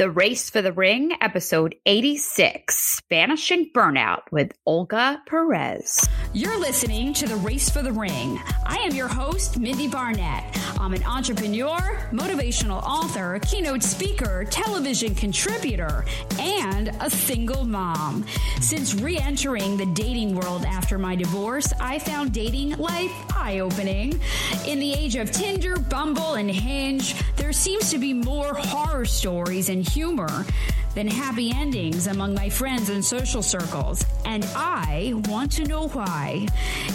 The Race for the Ring, episode 86 Banishing Burnout with Olga Perez. You're listening to The Race for the Ring. I am your host, Mindie Barnett. I'm an entrepreneur, motivational author, keynote speaker, television contributor, and a single mom. Since re entering the dating world after my divorce, I found dating life eye opening. In the age of Tinder, Bumble, and Hinge, there seems to be more horror stories and humor than happy endings among my friends and social circles, and I want to know why.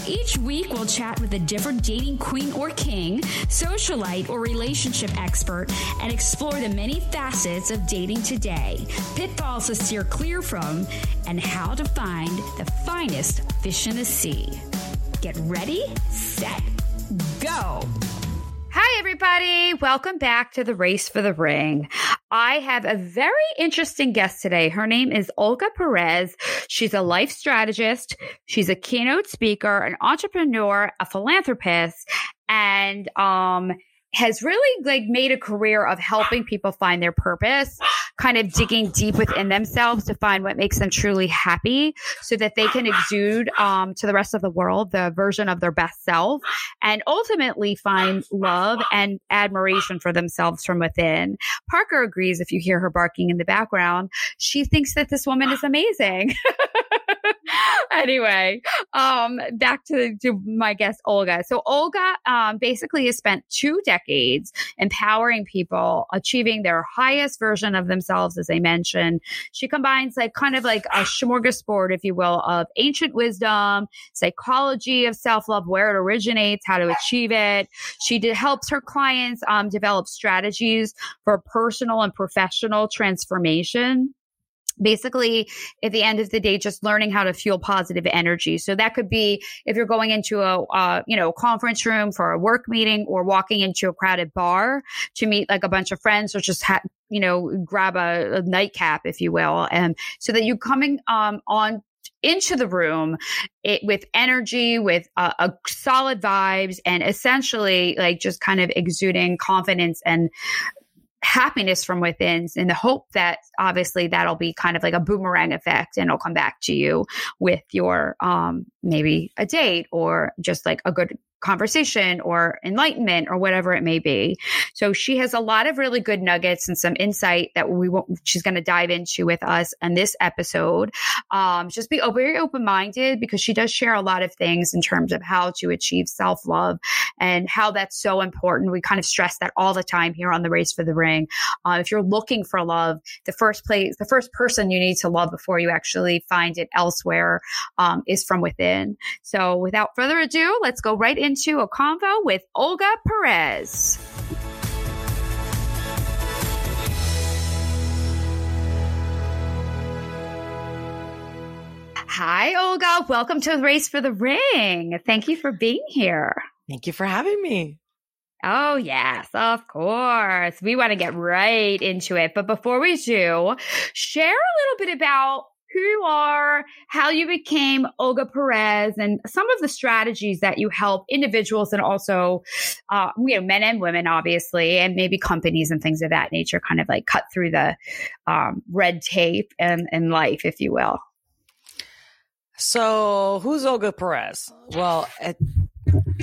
Each week, we'll chat with a different dating queen or king, socialite or relationship expert, and explore the many facets of dating today, pitfalls to steer clear from, and how to find the finest fish in the sea. Get ready, set, go. Hi, everybody. Welcome back to the Race for the Ring. I have a very interesting guest today. Her name is Olga Perez. She's a life strategist, she's a keynote speaker, an entrepreneur, a philanthropist, and um, has really like made a career of helping people find their purpose, kind of digging deep within themselves to find what makes them truly happy so that they can exude um, to the rest of the world the version of their best self and ultimately find love and admiration for themselves from within. Parker agrees if you hear her barking in the background. She thinks that this woman is amazing. anyway, um, back to, to my guest, Olga. So Olga, um, basically has spent two decades empowering people, achieving their highest version of themselves, as I mentioned. She combines like kind of like a smorgasbord, if you will, of ancient wisdom, psychology of self-love, where it originates, how to achieve it. She did, helps her clients, um, develop strategies for personal and professional transformation basically at the end of the day just learning how to fuel positive energy. So that could be if you're going into a uh, you know conference room for a work meeting or walking into a crowded bar to meet like a bunch of friends or just ha- you know grab a, a nightcap if you will and so that you're coming um, on into the room it, with energy, with uh, a solid vibes, and essentially like just kind of exuding confidence and happiness from within in the hope that obviously that'll be kind of like a boomerang effect and it'll come back to you with your um maybe a date or just like a good conversation or enlightenment or whatever it may be. So she has a lot of really good nuggets and some insight that we won't, she's going to dive into with us in this episode. Um, just be very open minded because she does share a lot of things in terms of how to achieve self love and how that's so important. We kind of stress that all the time here on the Race for the Ring. Uh, if you're looking for love, the first place, the first person you need to love before you actually find it elsewhere um, is from within. So without further ado, let's go right into into a convo with Olga Perez. Hi, Olga. Welcome to Race for the Ring. Thank you for being here. Thank you for having me. Oh, yes, of course. We want to get right into it. But before we do, share a little bit about who you are, how you became Olga Perez, and some of the strategies that you help individuals and also, uh, you know, men and women, obviously, and maybe companies and things of that nature, kind of like cut through the um, red tape and, and life, if you will. So who's Olga Perez? Well, at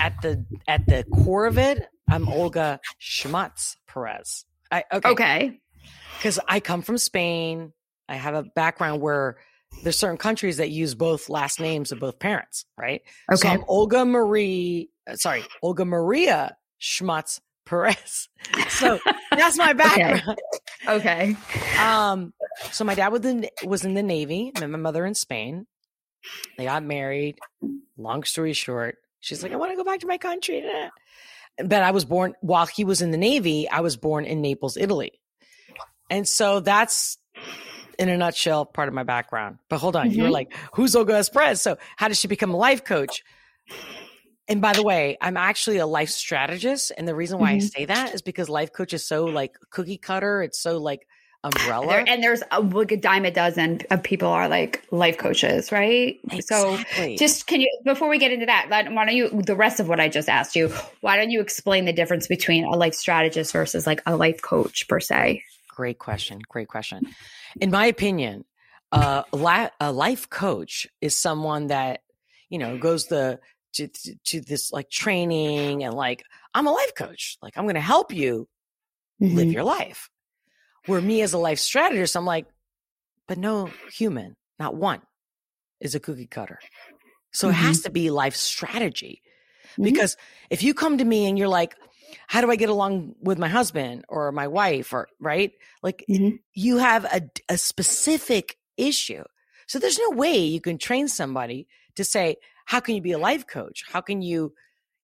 at the at the core of it, I'm Olga Schmutz Perez. I okay. Okay. Because I come from Spain. I have a background where there's certain countries that use both last names of both parents, right? So Okay. I'm Olga Marie, uh, sorry, Olga Maria Schmutz Perez. So that's my background. Okay. Um, so my dad was in was in the Navy. Met my mother in Spain. They got married. Long story short, she's like, I want to go back to my country. But I was born while he was in the Navy. I was born in Naples, Italy, and so that's in a nutshell part of my background. But hold on, you were Mhm. like, who's Olga S. Perez? So how did she become a life coach? And by the way, I'm actually a life strategist. And the reason why I Mhm. say that is because life coach is so like cookie cutter. It's so like umbrella. There, and there's a, like a dime a dozen of people are like life coaches, right? So just can you before we get into that, why don't you the rest of what I just asked you? Why don't you explain the difference between a life strategist versus like a life coach per se? Great question. Great question. In my opinion, uh, a life coach is someone that you know goes the to, to to this like training and like I'm a life coach. Like I'm going to help you live Mhm. your life. Where me as a life strategist, I'm like, but no human, not one, is a cookie cutter. So it has to be life strategy. Mhm. Because if you come to me and you're like, how do I get along with my husband or my wife or right? Like Mhm. you have a, a specific issue. So there's no way you can train somebody to say, how can you be a life coach? How can you,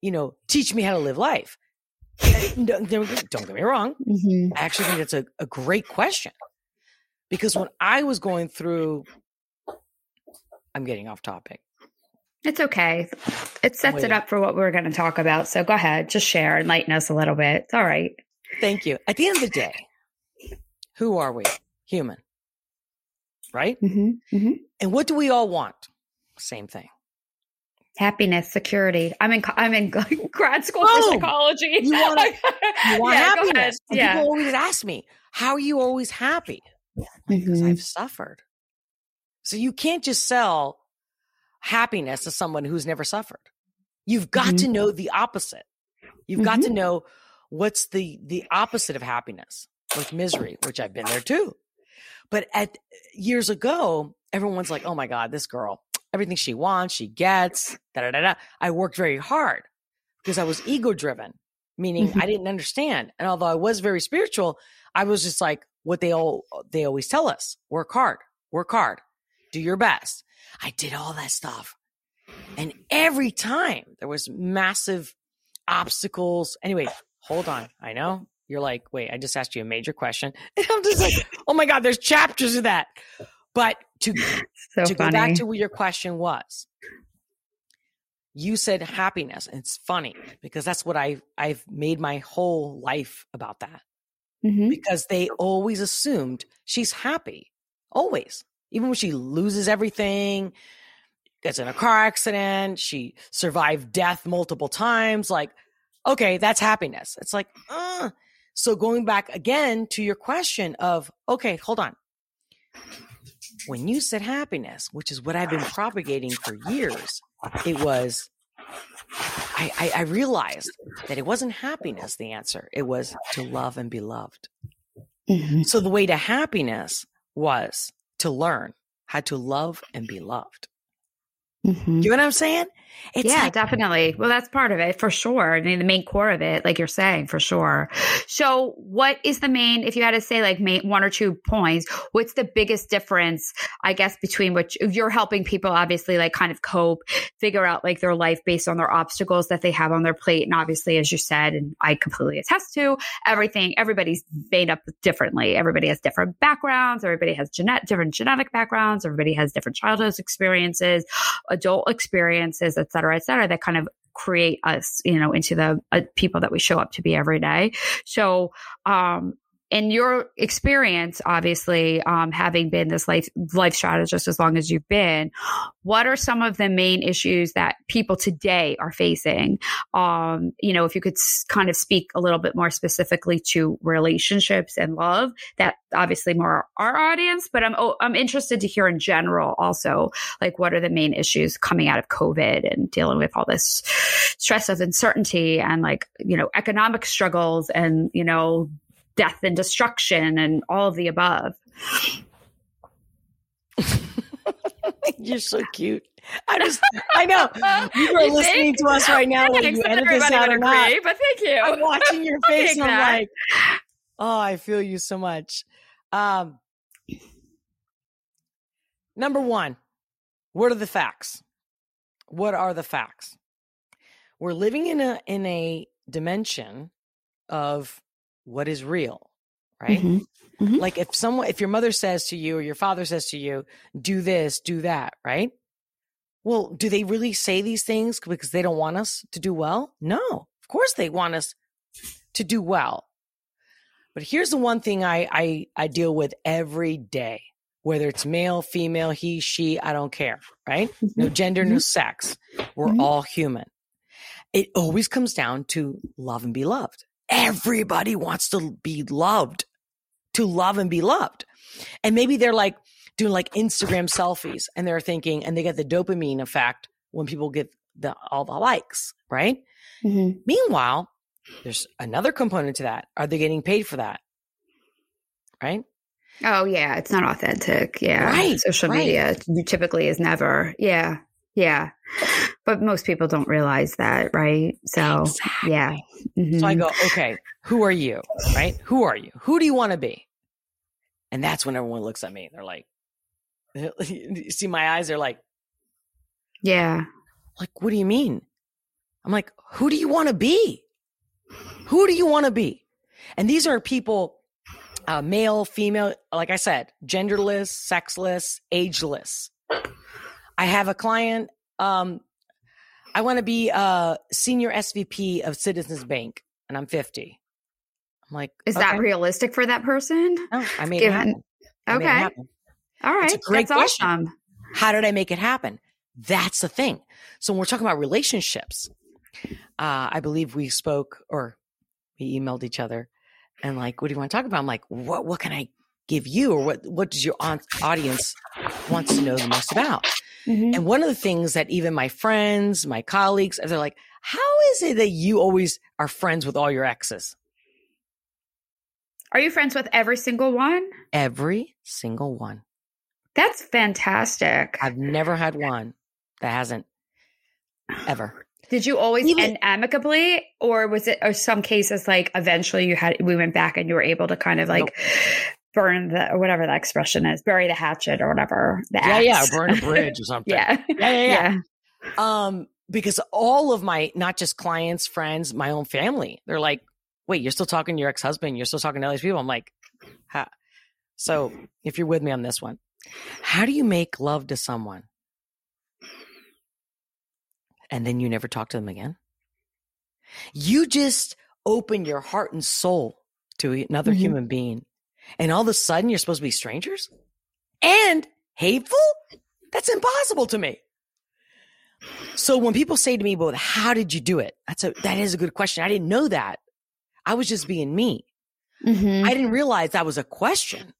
you know, teach me how to live life? don't, don't get me wrong. Mhm. I actually think that's a, a great question because when I was going through, I'm getting off topic. It's okay. It sets it up for what we're going to talk about. So go ahead, just share, enlighten us a little bit. It's all right. Thank you. At the end of the day, who are we? Human, right? Mm-hmm. And what do we all want? Same thing. Happiness, security. I'm in. I'm in grad school Oh, for psychology. you wanna- You want Yeah, happiness. Yeah. people always ask me, how are you always happy? Because Mhm. I've suffered. So you can't just sell happiness to someone who's never suffered. You've got Mhm. to know the opposite. You've got to know what's the the opposite of happiness, like misery, which I've been there too. But at years ago, everyone's like, "Oh my god, this girl, everything she wants, she gets." Da da da. da. I worked very hard because I was ego driven, meaning I didn't understand. And although I was very spiritual, I was just like what they all they always tell us: work hard, work hard, do your best. I did all that stuff. And every time there was massive obstacles. Anyway, hold on. I know you're like, wait, I just asked you a major question. And I'm just like, oh my God, there's chapters of that. But to, So to go back to what your question was, you said happiness. And it's funny because that's what I, I've made my whole life about that Mhm. because they always assumed she's happy. Always. Even when she loses everything, gets in a car accident, she survived death multiple times. Like, okay, that's happiness. It's like, uh. So going back again to your question of, okay, hold on. When you said happiness, which is what I've been propagating for years, it was I, I, I realized that it wasn't happiness the answer. It was to love and be loved. Mhm. So the way to happiness was to learn how to love and be loved. Mhm. You know what I'm saying? It's yeah, like, definitely. Well, that's part of it for sure. I mean, the main core of it, like you're saying, for sure. So, what is the main, if you had to say like main, one or two points, what's the biggest difference, I guess, between which you're helping people obviously like kind of cope, figure out like their life based on their obstacles that they have on their plate. And obviously, as you said, and I completely attest to, everything, everybody's made up differently. Everybody has different backgrounds. Everybody has genet- different genetic backgrounds. Everybody has different childhood experiences adult experiences, et cetera, et cetera, that kind of create us, you know, into the uh, people that we show up to be every day. So, um, in your experience, obviously, um, having been this life life strategist as long as you've been, what are some of the main issues that people today are facing? Um, you know, if you could kind of speak a little bit more specifically to relationships and love, that obviously more our audience. But I'm oh, I'm interested to hear in general also, like what are the main issues coming out of COVID and dealing with all this stress of uncertainty and like you know economic struggles and you know death and destruction and all of the above. You're so cute. I just, I know you are You listening think? to us right now. Thanks. you edit this out or not, agree, but thank you. I'm watching your face and I'm that. like, oh, I feel you so much. Um, number one, what are the facts? What are the facts? We're living in a in a dimension of what is real, right? Mhm. Mhm. Like if someone, if your mother says to you or your father says to you, do this, do that, right? Well, do they really say these things because they don't want us to do well? No, of course they want us to do well. But here's the one thing I, I, I deal with every day, whether it's male, female, he, she, I don't care, right? No gender, no sex. We're Mhm. all human. It always comes down to love and be loved. Everybody wants to be loved, to love and be loved. And maybe they're like doing like Instagram selfies and they're thinking, and they get the dopamine effect when people get the, all the likes, right? Mhm. Meanwhile, there's another component to that. Are they getting paid for that? Right? Oh yeah, it's not authentic. Yeah, Right, Social right. media typically is never. Yeah, yeah. But most people don't realize that, right? So Exactly. yeah. So I Mhm. go, okay, who are you? Right? Who are you? Who do you want to be? And that's when everyone looks at me. They're like, you see my eyes? They're like, yeah. like, what do you mean? I'm like, who do you want to be? Who do you want to be? And these are people, uh, male, female, like I said, genderless, sexless, ageless. I have a client, um, I want to be a senior SVP of Citizens Bank, and I'm 50. I'm like, Is that realistic for that person? No, I made Given- it happen. I made it Okay. All right, It's a great that's question. awesome. How did I make it happen? That's the thing. So when we're talking about relationships, uh, I believe we spoke or we emailed each other and like, what do you want to talk about? I'm like, what, what can I give you? Or what, what does your audience wants to know the most about? Mhm. And one of the things that even my friends, my colleagues, they're like, how is it that you always are friends with all your exes? Are you friends with every single one? Every single one. That's fantastic. I've never had one that hasn't ever. Did you always Even- end amicably, or was it, or some cases like eventually you had we went back and you were able to kind of like burn the or whatever that expression is, bury the hatchet or whatever. The Yeah, yeah, burn a bridge or something. yeah, yeah, yeah, yeah. yeah. Um, because all of my not just clients, friends, my own family, they're like, "Wait, you're still talking to your ex husband? You're still talking to all these people?" I'm like, ha. So, if you're with me on this one, how do you make love to someone and then you never talk to them again? You just open your heart and soul to another Mhm. human being, and all of a sudden you're supposed to be strangers and hateful? That's impossible to me. So when people say to me, "Well, how did you do it?" That's a that is a good question. I didn't know that. I was just being me. Mhm. I didn't realize that was a question.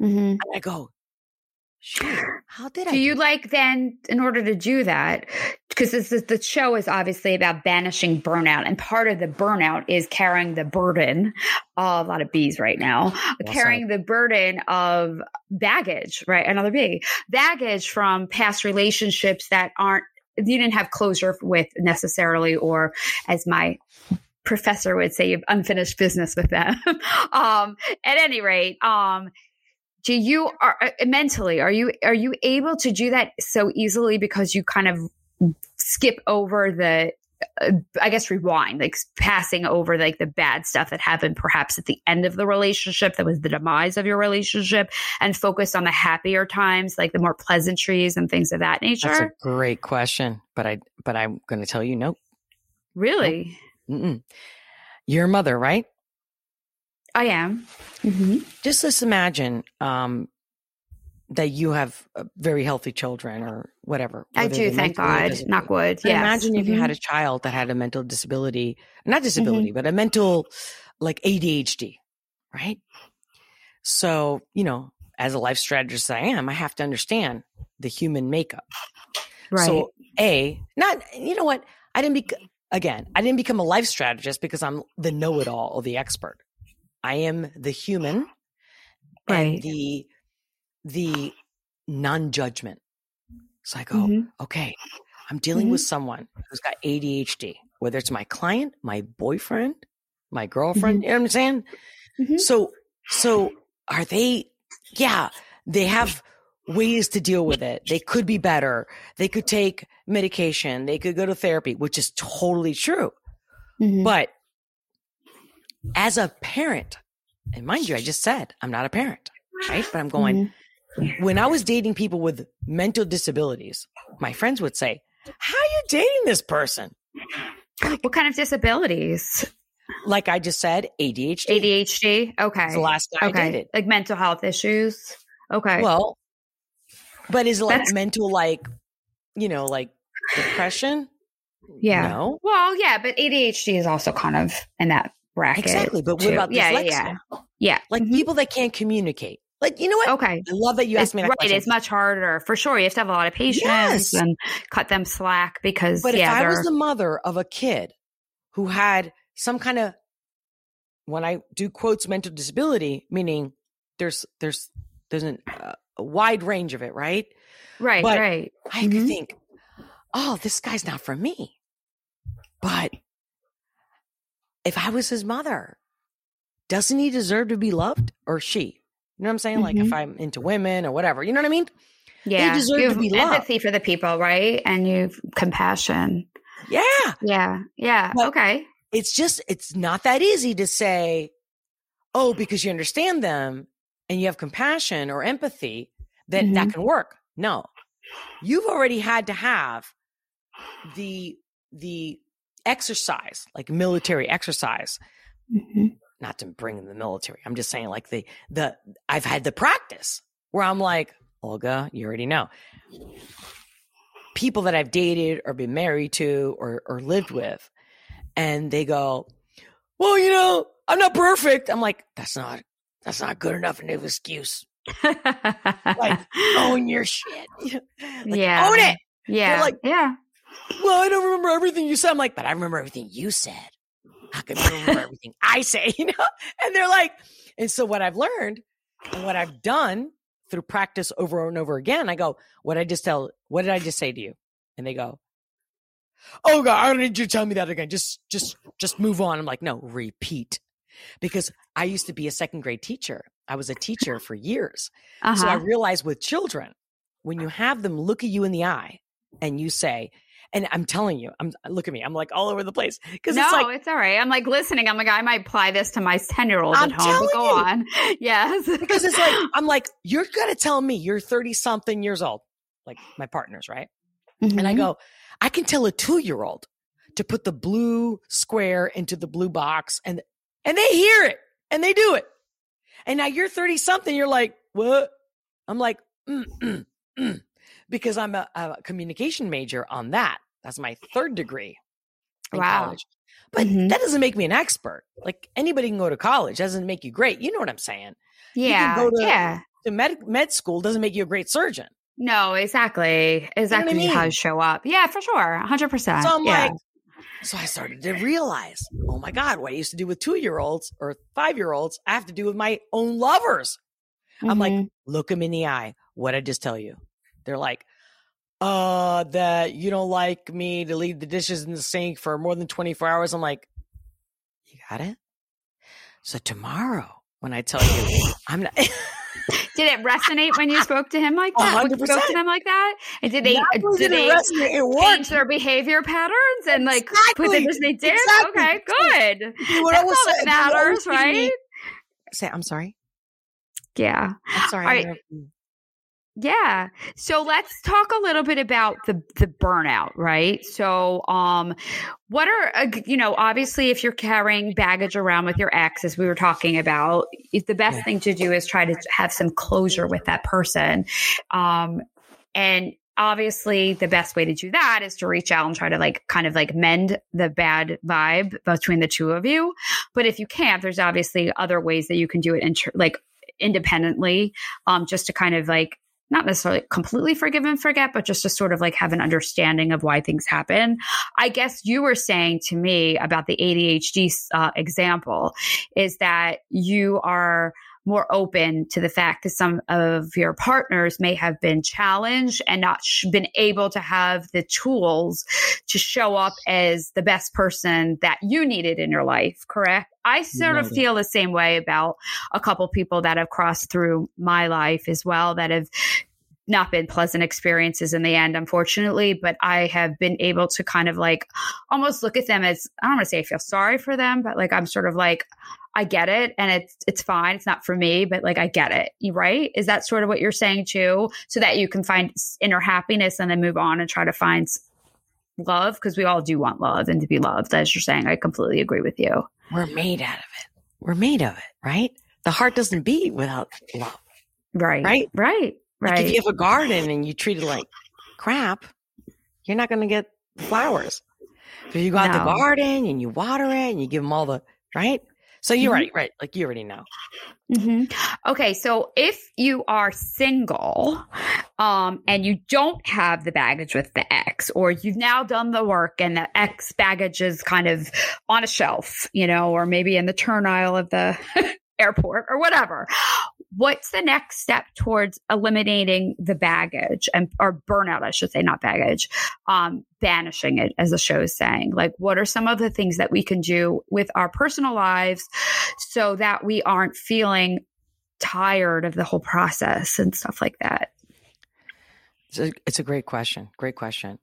Mhm. And I go, "Shoot, how did I?" Do you like then, in order to do that, because this is the show is obviously about banishing burnout, and part of the burnout is carrying the burden of a lot of bees right now, carrying the burden of baggage, right? Another bee, baggage from past relationships that aren't you didn't have closure with necessarily, or as my professor would say, you have unfinished business with them. um, at any rate, um, do you are uh, mentally are you are you able to do that so easily because you kind of skip over the uh, I guess rewind, like passing over like the bad stuff that happened perhaps at the end of the relationship that was the demise of your relationship and focus on the happier times, like the more pleasantries and things of that nature? That's a great question, but I but I'm going to tell you, nope. really? Mm-mm. You're mother, right? I am. Mm-hmm. Just let's imagine um, that you have uh, very healthy children or whatever. I do, thank God. physically. Knock wood. But Yes. Imagine if you had a child that had a mental disability, not disability, but a mental like ADHD, right? So, you know, as a life strategist I am, I have to understand the human makeup. right. So, A, not, you know what? I didn't be, again, I didn't become a life strategist because I'm the know it all or the expert. I am the human and Right. the, the non judgment. So I go, Mhm. okay, I'm dealing with someone who's got ADHD, whether it's my client, my boyfriend, my girlfriend, you know what I'm saying? Mhm. So, so are they, yeah, they have ways to deal with it. They could be better. They could take medication. They could go to therapy, which is totally true. Mhm. But as a parent, and mind you, I just said I'm not a parent, right? But I'm going, mm-hmm. when I was dating people with mental disabilities, my friends would say, How are you dating this person? what kind of disabilities? Like I just said, ADHD. ADHD. Okay. the last guy I dated. Like mental health issues. Okay. Well, but is it like That's- mental, like, you know, like depression? yeah. No. Well, yeah, but ADHD is also kind of in that bracket. Exactly. But what too. about yeah, dyslexia? yeah, yeah. Like Mhm. people that can't communicate. Like, you know what? Okay. I love that you It's, asked me that right, question. it's much harder for sure. You have to have a lot of patience Yes. and cut them slack because But yeah, if I was the mother of a kid who had some kind of, when I do quotes mental disability, meaning there's there's there's an, uh, a wide range of it, right? right, but- right. I Mhm. think, oh, this guy's not for me. But if I was his mother, doesn't he deserve to be loved or she? You know what I'm saying? Like if mm-hmm. I'm into women or whatever, you know what I mean? Yeah, deserve you to have be loved. empathy for the people, right? And you've compassion. Yeah. Yeah, yeah. But- okay. it's just it's not that easy to say oh because you understand them and you have compassion or empathy that that can work no you've already had to have the the exercise like military exercise. Mhm. not to bring in the military i'm just saying like the the i've had the practice where i'm like olga you already know. People that i've dated or been married to or or lived with and they go well you know i'm not perfect. I'm like that's not that's not good enough an excuse. Like own your shit. Like, Yeah. own it! Yeah, like- yeah. Well i don't remember everything you said. I'm like but i remember everything you said. How can you remember everything i say? You know? And they're like and so what i've learned and what i've done through practice over and over again i go what i just tell what did i just say to you? And they go oh god i don't need you to tell me that again? Just just just move on. I'm like no repeat. Because i used to be a second grade teacher. I was a teacher for years. Uh-huh. so I realize with children, when you have them look at you in the eye and you say, and I'm telling you, I'm look at me, I'm like all over the place because no, it's like it's all right. I'm like listening. I'm like, I might apply this to my 10 year old at home. Go telling on. Yes. because it's like I'm like you're gonna tell me you're 30 something years old, like my partners, right? And I Mhm. go, I can tell a two year old to put the blue square into the blue box, and and they hear it and they do it. And now you're 30 something, you're like, what? I'm like, mm, mm, mm, because I'm a, a communication major on that. That's my third degree in Wow. college. But Mhm. that doesn't make me an expert. Like anybody can go to college, doesn't make you great. You know what I'm saying? yeah. go to- yeah. The med med school doesn't make you a great surgeon. No, exactly. Exactly mean? how to show up. Yeah, for sure. 100%. So I'm yeah. like, so I started to realize, oh my God, what I used to do with two year olds or five year olds, I have to do with my own lovers. I'm like, Mhm. look them in the eye. What I just tell you? They're like, uh, that you don't like me to leave the dishes in the sink for more than 24 hours. I'm like, you got it? So tomorrow, when I tell you, I'm not. Did it resonate when you spoke to him like that? When you spoke to them like that? And did they did they it change their behavior patterns and like put Exactly. the they did? Exactly. Okay, good. You know what I That's was all that saying? Matters, right? Say, I'm sorry. Yeah. I'm sorry. All right. Yeah. So let's talk a little bit about the the burnout, right? So um what are uh, you know, obviously if you're carrying baggage around with your ex as we were talking about, the best yeah. thing to do is try to have some closure with that person. Um and obviously the best way to do that is to reach out and try to like kind of like mend the bad vibe between the two of you but if you can't there's obviously other ways that you can do it inter- like independently um just to kind of like not necessarily completely forgive and forget, but just to sort of like have an understanding of why things happen. I guess you were saying to me about the ADHD uh, example is that you are more open to the fact that some of your partners may have been challenged and not sh- been able to have the tools to show up as the best person that you needed in your life, correct? I sort of feel the same way about a couple people that have crossed through my life as well that have not been pleasant experiences in the end, unfortunately, but I have been able to kind of like almost look at them as I don't want to say I feel sorry for them, but like I'm sort of like, I get it and it's it's fine. It's not for me, but like I get it. Right? Is that sort of what you're saying too? So that you can find inner happiness and then move on and try to find love because we all do want love and to be loved. As you're saying, I completely agree with you. We're made out of it. We're made of it, right? The heart doesn't beat without love. Right. Right. Right. Right. Like if you have a garden and you treat it like crap, you're not going to get flowers. If you go out no. the garden and you water it and you give them all the right, so you're mm-hmm. right, right? Like you already know. Mm-hmm. Okay, so if you are single, um, and you don't have the baggage with the ex, or you've now done the work and the ex baggage is kind of on a shelf, you know, or maybe in the turn aisle of the airport or whatever what's the next step towards eliminating the baggage and or burnout i should say not baggage um, banishing it as the show is saying? Like what are some of the things that we can do with our personal lives so that we aren't feeling tired of the whole process and stuff like that? It's a, it's a great question. Great question.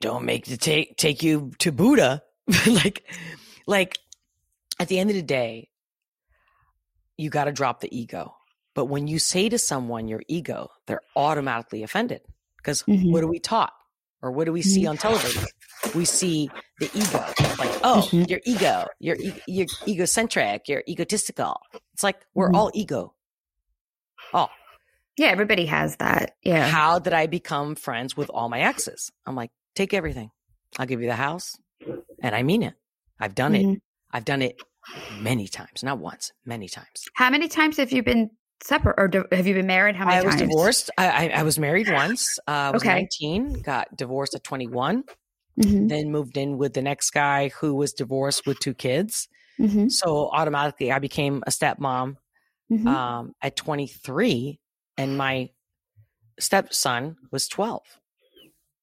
Don't make it take take you to buddha. Like like at the end of the day you got to drop the ego. But when you say to someone your ego, they're automatically offended because mm-hmm. what are we taught or what do we see on mm-hmm. television? We see the ego, like, oh, mm-hmm. your ego, you're, you're egocentric, you're egotistical. It's like we're mm-hmm. all ego. Oh, yeah, everybody has that. Yeah. How did I become friends with all my exes? I'm like, take everything. I'll give you the house. And I mean it. I've done mm-hmm. it. I've done it many times, not once, many times. How many times have you been separate or do, have you been married? How many times? I times? was divorced. I, I, I, was married once. Uh, I was okay. 19, got divorced at 21, mm-hmm. then moved in with the next guy who was divorced with two kids. Mm-hmm. So automatically I became a stepmom mm-hmm. um, at 23 and my stepson was 12.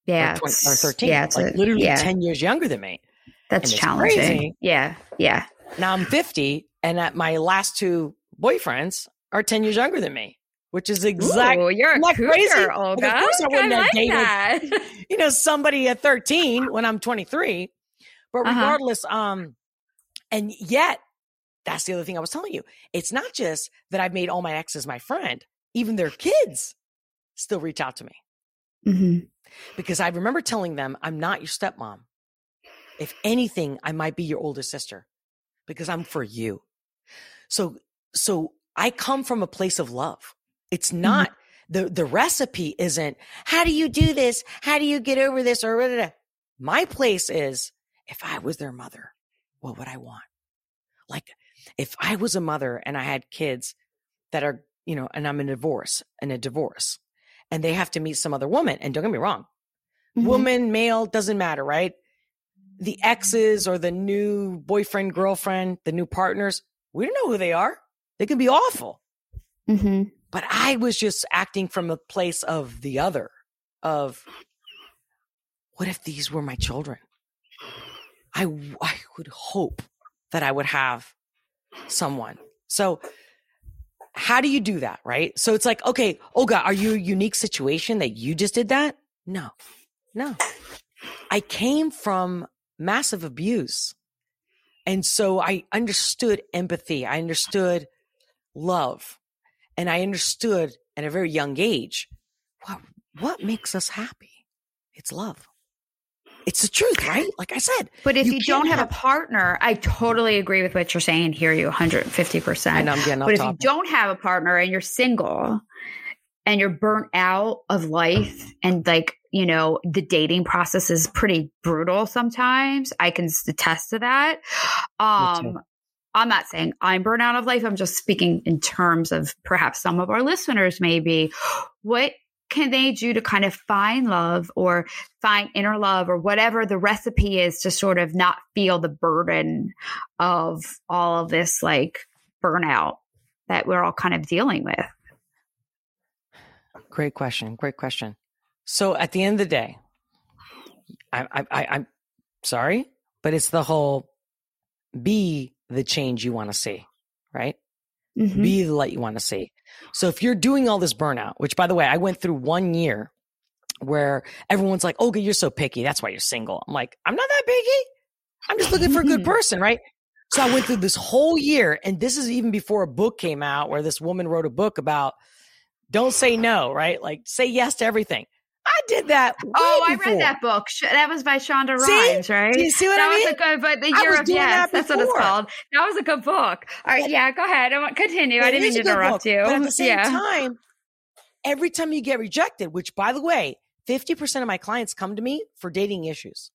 Yeah. Or, 20, or 13. Yeah. Like a, literally yeah. 10 years younger than me. That's challenging. Crazy. Yeah. Yeah. Now I'm 50 and at my last two boyfriends are 10 years younger than me, which is exactly you're a cougar, crazy. Olga. Like, of course I wouldn't like dated, that. you know, somebody at 13 when I'm 23. But uh-huh. regardless, uh-huh. um, and yet that's the other thing I was telling you. It's not just that I've made all my exes my friend, even their kids still reach out to me. Mm-hmm. Because I remember telling them, I'm not your stepmom. If anything, I might be your older sister because I'm for you. So, so I come from a place of love. It's mm-hmm. not mm-hmm. the, the recipe isn't, how do you do this? How do you get over this? Or blah, blah, blah. my place is, if I was their mother, what would I want? Like, if I was a mother and I had kids that are, you know, and I'm in a divorce, in a divorce, and they have to meet some other woman, and don't get me wrong, mm-hmm. woman, male, doesn't matter, right? The exes or the new boyfriend, girlfriend, the new partners, we don't know who they are. They can be awful. Mm-hmm. But I was just acting from a place of the other, of what if these were my children? I, I would hope that I would have someone. So, how do you do that? Right. So it's like, okay, Olga, are you a unique situation that you just did that? No, no. I came from massive abuse. And so I understood empathy. I understood love. And I understood at a very young age, what what makes us happy? It's love. It's the truth, right? Like I said. But if you, you don't have, have, a partner, I totally agree with what you're saying and hear you 150%. And I'm getting But if you don't have a partner and you're single and you're burnt out of life and like, you know, the dating process is pretty brutal sometimes. I can attest to that. Um, I'm not saying I'm burnt out of life. I'm just speaking in terms of perhaps some of our listeners, maybe. What can they do to kind of find love or find inner love or whatever the recipe is to sort of not feel the burden of all of this like burnout that we're all kind of dealing with? Great question. Great question. So at the end of the day, I, I, I, I'm sorry, but it's the whole be the change you want to see, right? Mm-hmm. Be the light you want to see. So if you're doing all this burnout, which by the way, I went through one year where everyone's like, "Oh, you're so picky. That's why you're single." I'm like, "I'm not that picky. I'm just looking for a good person, right?" So I went through this whole year, and this is even before a book came out where this woman wrote a book about don't say no, right? Like say yes to everything. I did that. oh, I read that book. That was by Shonda Rhimes, right? Do you see what that I mean? That was a good, but the year of yes, that that's what it's called. That was a good book. All right, yeah, go ahead. I want continue. I didn't mean to interrupt book, you. But at the same yeah. time, every time you get rejected, which by the way, fifty percent of my clients come to me for dating issues,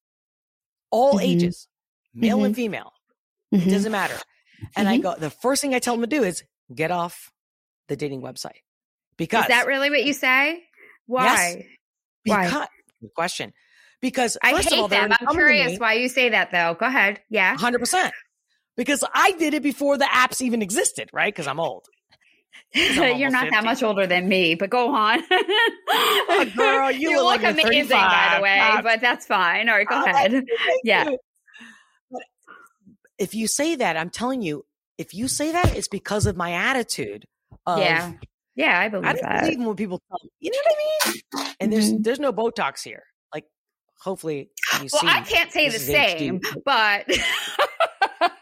all mm-hmm. ages, male mm-hmm. and female. Mm-hmm. It doesn't matter. And I mm-hmm. go. The first thing I tell them to do is get off the dating website because is that really what you say? Why? Yes, because, why? Good question. Because I hate of all, them. I'm curious why you say that though. Go ahead. Yeah. 100%. Because I did it before the apps even existed, right? Because I'm old. You're not 50. that much older than me, but go on. oh, girl, you, you look, look like amazing, by the way, God. but that's fine. All right, go oh, ahead. yeah. if you say that, I'm telling you, if you say that, it's because of my attitude. Of, yeah. Yeah, I believe I don't that. believe when people tell me, you know what I mean? And there's mm-hmm. there's no Botox here. Like, hopefully, you well, I can't say the same, HD. but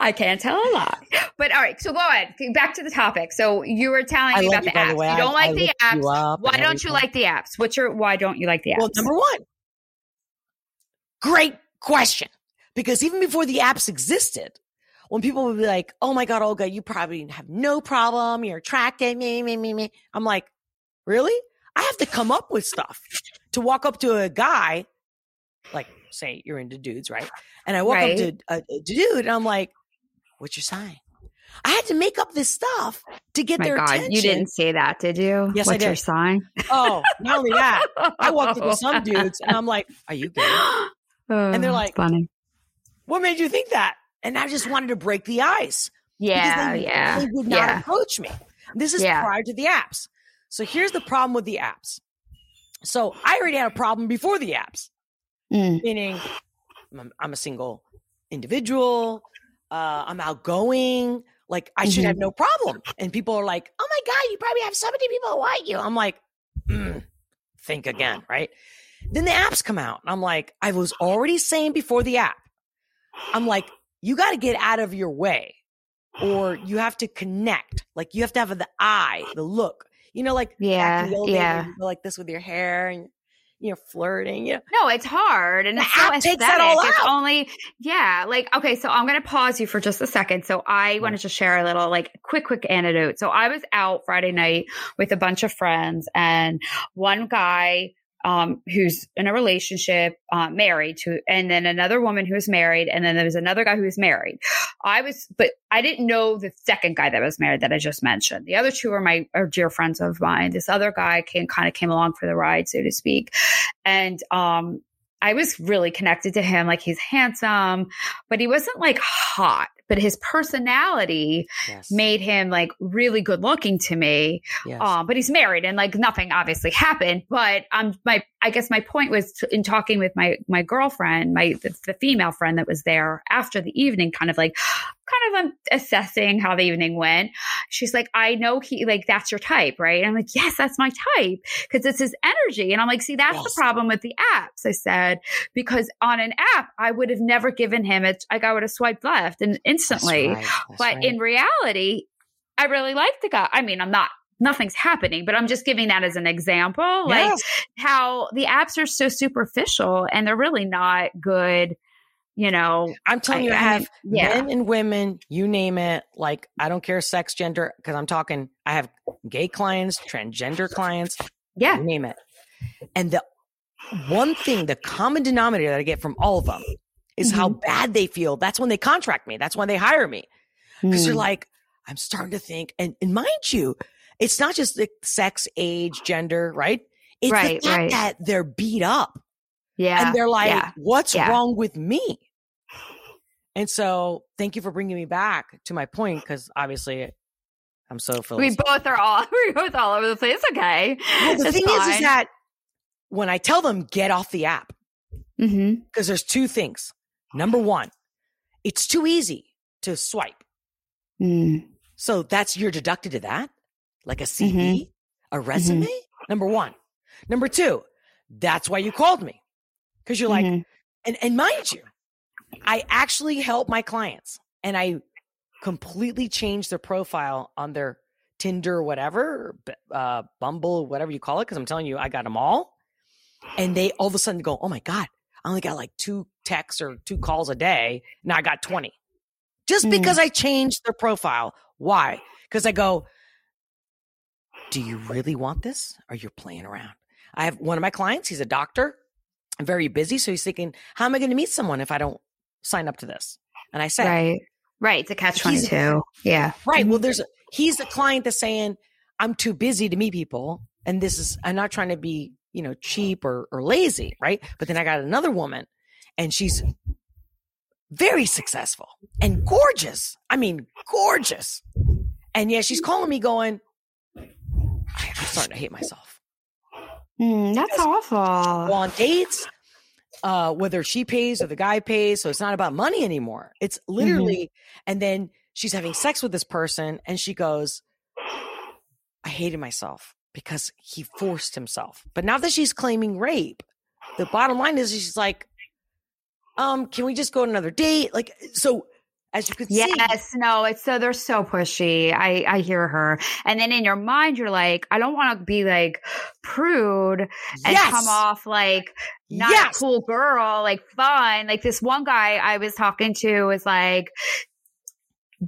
I can't tell a lot. But all right, so go ahead. Back to the topic. So you were telling me about you, the apps. The way, you don't I, like I the apps. Why don't you like the apps? What's your why don't you like the apps? Well, number one, great question. Because even before the apps existed, when people would be like, "Oh my God, Olga, you probably have no problem. You're attractive." Me, me, me, me. I'm like, really? I have to come up with stuff to walk up to a guy, like say you're into dudes, right? And I walk right. up to a, a, dude, and I'm like, "What's your sign?" I had to make up this stuff to get my their God, attention. You didn't say that, did you? Yes, What's I did. your sign? Oh, not only that, I walked up to some dudes, and I'm like, "Are you gay?" Oh, and they're like, "Funny." What made you think that? And I just wanted to break the ice. Yeah, they, yeah. They would not yeah. approach me. This is yeah. prior to the apps. So here's the problem with the apps. So I already had a problem before the apps, mm. meaning I'm, I'm, a single individual. Uh, I'm outgoing. Like I should mm-hmm. have no problem. And people are like, "Oh my god, you probably have so many people who want you." I'm like, mm, think again, right? Then the apps come out, and I'm like, I was already saying before the app, I'm like, you got to get out of your way or you have to connect. Like you have to have the eye, the look. You know, like yeah, yeah, like this with your hair and you know flirting. You know. No, it's hard and the it's so aesthetic. It's only yeah. Like okay, so I'm gonna pause you for just a second. So I wanted to share a little like quick, quick anecdote. So I was out Friday night with a bunch of friends, and one guy um, who's in a relationship, uh, married to, and then another woman who was married, and then there was another guy who was married. I was, but I didn't know the second guy that was married that I just mentioned. The other two are my are dear friends of mine. This other guy came kind of came along for the ride, so to speak, and um, I was really connected to him. Like he's handsome, but he wasn't like hot but his personality yes. made him like really good looking to me. Yes. Um, but he's married and like nothing obviously happened. But um, my I guess my point was to, in talking with my my girlfriend, my the, the, female friend that was there after the evening, kind of like kind of um, assessing how the evening went. She's like, I know he like that's your type, right? And I'm like, yes, that's my type because it's his energy. And I'm like, see, that's yes. the problem with the apps. I said because on an app, I would have never given him it. Like I would have swiped left and instantly. That's right. That's but right. in reality, I really like the guy. I mean, I'm not nothing's happening, but I'm just giving that as an example. Like Yes. how the apps are so superficial and they're really not good, you know. I'm telling you, I, I have yeah. men and women, you name it. Like, I don't care sex, gender, because I'm talking, I have gay clients, transgender clients, Yeah. you name it. And the one thing, the common denominator that I get from all of them is how Mm-hmm. bad they feel. That's when they contract me. That's when they hire me. Because Hmm. you're like, I'm starting to think, and, and mind you, it's not just the sex, age, gender, right? It's Right, the fact right. that they're beat up Yeah. and they're like, yeah. what's yeah. wrong with me? And so thank you for bringing me back to my point because obviously I'm so we both are all we're both all over the place. Okay. Well, the It's thing is, is that when I tell them get off the app, Mm-hmm. because there's two things. Number one, it's too easy to swipe. Mm. So that's you're deducted to that, like a CV, a resume. Number one. Number two, that's why you called me. Because you're like, Mhm. and, and mind you, I actually help my clients and I completely change their profile on their Tinder, whatever, uh, Bumble, whatever you call it. Cause I'm telling you, I got them all. And they all of a sudden go, Oh my God, I only got like two texts or two calls a day. Now I got 20 just Mm. because I changed their profile. Why? Because I go, Do you really want this? Or you're playing around? I have one of my clients, he's a doctor, very busy. So he's thinking, How am I going to meet someone if I don't sign up to this? And I said, Right. Right. It's a catch twenty He's- two. Yeah. Right. Well, there's mm-hmm. a, he's the client that's saying, I'm too busy to meet people. And this is, I'm not trying to be, you know, cheap or, or lazy. Right. But then I got another woman and she's very successful and gorgeous. I mean, gorgeous. And yeah, she's calling me going, "I- I'm starting to hate myself. Mm, that's awful. on dates, uh, whether she pays or the guy pays. So it's not about money anymore. It's literally, and then she's having sex with this person and she goes, I hated myself because he forced himself. But now that she's claiming rape, the bottom line is she's like, um, can we just go on another date? Like, so as you could see, Yes, no, it's so they're so pushy. I I hear her, and then in your mind, you're like, I don't want to be like prude and yes, come off like not yes, a cool girl, like fun. Like this one guy I was talking to was like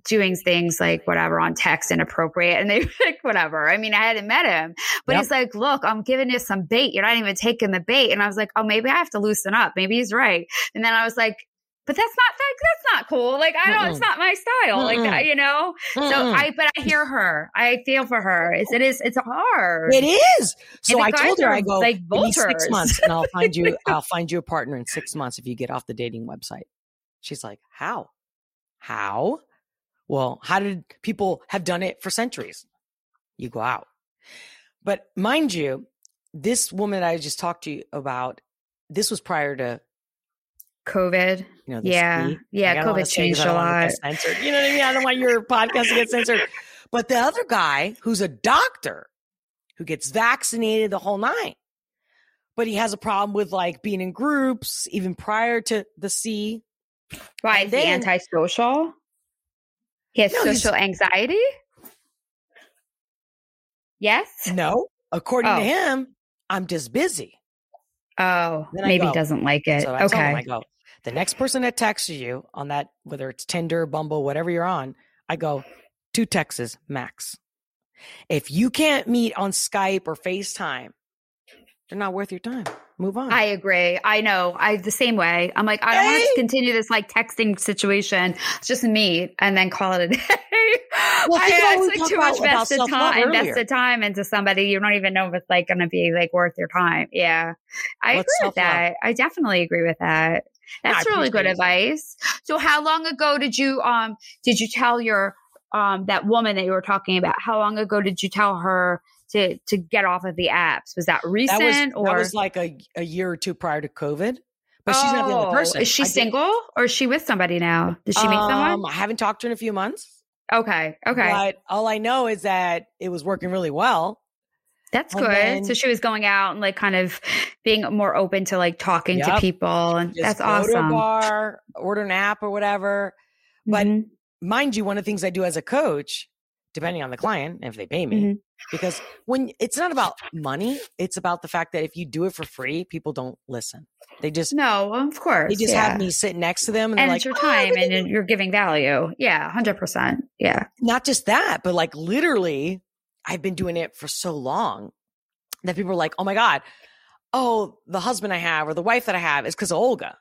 doing things like whatever on text inappropriate and they like whatever. I mean, I hadn't met him, but Yep. he's like, look, I'm giving you some bait. You're not even taking the bait. And I was like, oh, maybe I have to loosen up. Maybe he's right. And then I was like, but that's not that, that's not cool. Like I don't, it's Mm-mm. not my style. Like Mm-mm. that, you know. So Mm-mm. I, but I hear her. I feel for her. It's, it is, it's hard. It is. So I told her, I go, like six months and I'll find you, I'll find you a partner in six months if you get off the dating website. She's like, how? How? Well, how did people have done it for centuries? You go out. But mind you, this woman I just talked to you about, this was prior to, COVID. you know, Yeah. week. Yeah. Like, I don't wanna COVID changed a lot. censored. You know what I mean? I don't want your podcast to get censored. But the other guy who's a doctor who gets vaccinated the whole nine, but he has a problem with like being in groups even prior to the C. Why is he antisocial? He has No, social anxiety. Yes. No, according to Oh. him, I'm just busy. Oh, maybe go. he doesn't like it. So him, I okay. go, the next person that texts you on that, whether it's Tinder, Bumble, whatever you're on, I go, two texts max. If you can't meet on Skype or FaceTime, they're not worth your time. Move on. I agree. I know. I the same way. I'm like, I don't want to continue this like texting situation. It's just meet and then call it a day. Well, I, what it's like too much vested time, time into somebody. You don't even know if it's like going to be like worth your time. Yeah, I What's agree with that. I definitely agree with that. I That's really good appreciate advice. So, how long ago did you um did you tell your um that woman that you were talking about? How long ago did you tell her to to get off of the apps? Was that that recent was or that was like a, a year or two prior to COVID. But she's not the Oh, only person. Is she I did- single or is she with somebody now? Did she meet Um, someone? I haven't talked to her in a few months. Okay. Okay. But all I know is that it was working really well. That's and good. then- so she was going out and like kind of being more open to like talking to people and Just that's go to a awesome. bar, order an app or whatever. But Mhm. mind you, one of the things I do as a coach, depending on the client, if they pay me, Mhm. because when it's not about money, it's about the fact that if you do it for free, people don't listen. They just no, of course. they just yeah. have me sitting next to them and, and it's like, your "Oh, time at and you're giving value. Yeah, hundred percent. Yeah. not just that, but like literally, I've been doing it for so long that people are like, oh my God, oh, the husband I have or the wife that I have is because of Olga.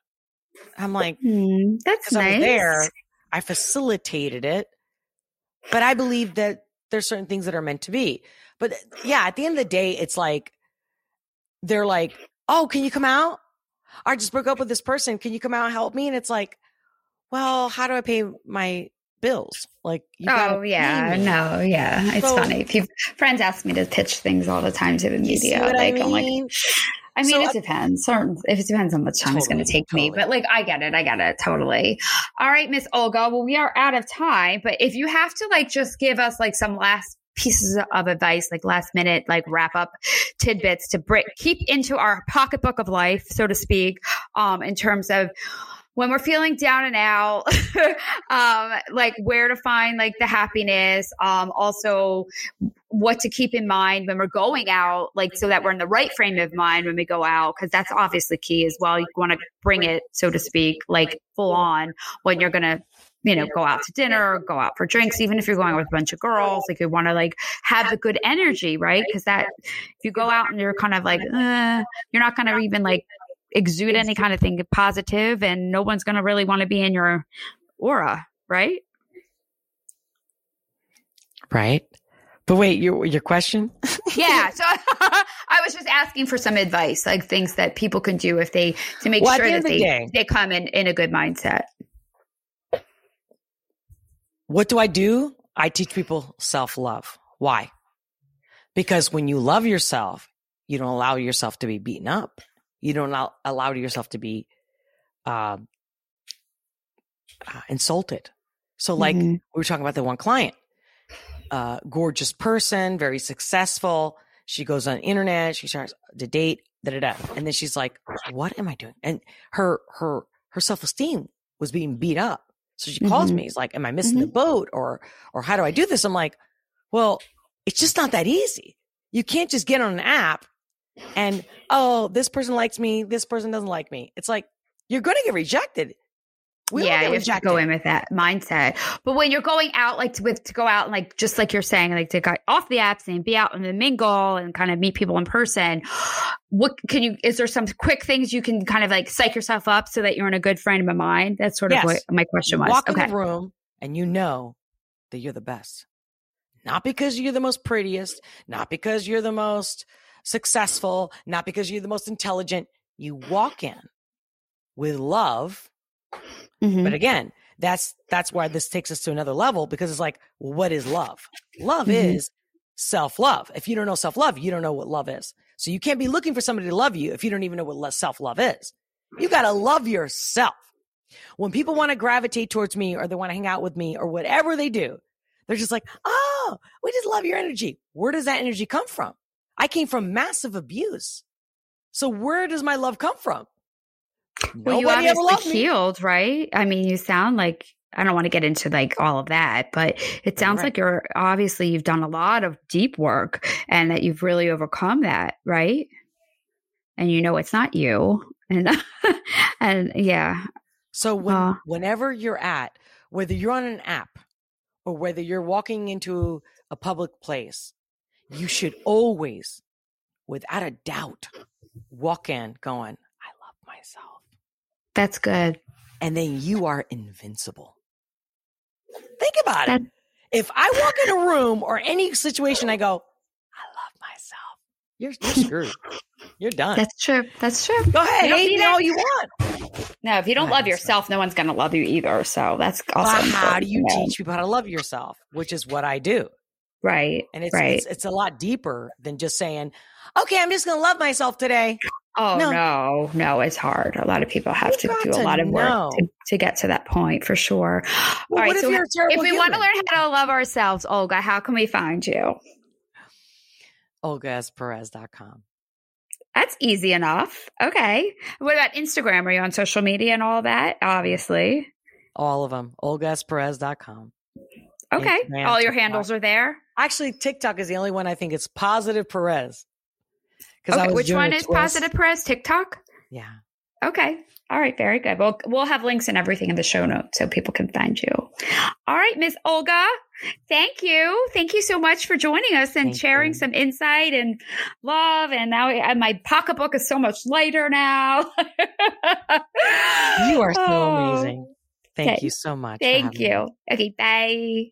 I'm like, Hmm, that's I nice. was there, I facilitated it. But I believe that there's certain things that are meant to be. But yeah, at the end of the day, it's like, they're like, oh, can you come out? I just broke up with this person. Can you come out and help me? And it's like, well, how do I pay my bills? Like, Oh yeah, no, yeah, it's So- funny. People, friends ask me to pitch things all the time to the media. what I like I'm like. I mean, So it depends. Certain, if it depends on much time it's going to Totally, take me. But like, I get it. I get it totally. All right, Miss Olga. Well, we are out of time. But if you have to like just give us like some last pieces of advice, like last minute, like wrap up tidbits to bring, keep into our pocketbook of life, so to speak, um, in terms of when we're feeling down and out, um, like where to find like the happiness, um, also what to keep in mind when we're going out, like so that we're in the right frame of mind when we go out, because that's obviously key as well. You want to bring it, so to speak, like full on when you're gonna, you know, go out to dinner, or go out for drinks, even if you're going with a bunch of girls, like you want to like have the good energy, right? Because that if you go out and you're kind of like, uh, you're not gonna even like exude any kind of thing positive, and no one's gonna really want to be in your aura, right? Right. But wait, your your question? yeah. So I was just asking for some advice, like things that people can do if they to make Well, sure that the they day- they come in in a good mindset. What do I do? I teach people self love. Why? Because when you love yourself, you don't allow yourself to be beaten up. You don't allow, allow yourself to be uh, uh, insulted. So, like Mhm. we were talking about the one client, uh, gorgeous person, very successful. She goes on internet. She starts to date, da da da, and then she's like, "What am I doing?" And her her her self esteem was being beat up. So she calls Mhm. me. He's like, "Am I missing the boat, or or how do I do this?" I'm like, "Well, it's just not that easy. You can't just get on an app and oh, this person likes me, this person doesn't like me. It's like you're going to get rejected. We yeah, you have to go in with that mindset. But when you're going out, like to, with to go out and like just like you're saying, like to get off the apps and be out and mingle and kind of meet people in person. What can you? Is there some quick things you can kind of like psych yourself up so that you're in a good frame of mind? That's sort of what my question was. Walk okay. in the room and you know that you're the best. Not because you're the most prettiest, not because you're the most successful, not because you're the most intelligent. You walk in with love. Mhm. But again, that's that's why this takes us to another level because it's like, what is love? Love Mhm. is self-love. If you don't know self-love, you don't know what love is. So you can't be looking for somebody to love you if you don't even know what self-love is. You got to love yourself. When people want to gravitate towards me or they want to hang out with me or whatever they do, they're just like, oh, we just love your energy. Where does that energy come from? I came from massive abuse. So where does my love come from? Well, you Nobody ever obviously healed, right? I mean, you sound like I don't want to get into like all of that, but it sounds Right. like you're obviously you've done a lot of deep work and that you've really overcome that, right? And you know it's not you, and and yeah, So when Uh. whenever you're at, whether you're on an app or whether you're walking into a public place, you should always, without a doubt, walk in going, I love myself. that's good. And then you are invincible. Think about That- it. If I walk in a room or any situation, I go, I love myself. You're, you're screwed. You're done. That's true. That's true. go ahead. you Hate me it. all you want. No, if you don't love yourself, no one's going to love you either. So that's also But how do you teach people how to love yourself? Which is what I do. Right. And it's, right. it's it's a lot deeper than just saying, "Okay, I'm just going to love myself today." Oh No. no. no, it's hard. A lot of people have You to do a lot of work to, to get to that point for sure. Well, All right, if so terrible if we want to learn how to love ourselves, Olga, how can we find you? OlgaSperez.com. That's easy enough. Okay. What about Instagram? Are you on social media and all that? Obviously. All of them. OlgaSperez.com. Okay. Instagram, All your TikTok. handles are there. Actually, TikTok is the only one I think it's positive Perez. Okay. Which one is positive Perez? TikTok? Yeah. Okay. All right. Very good. Well, we'll have links and everything in the show notes so people can find you. All right, Miss Olga. Thank you. Thank you so much for joining us and Thank sharing you. some insight and love. And now and my pocketbook is so much lighter now. You are so Oh, amazing. Thank Okay. you so much. Thank having me. you. Okay. Bye.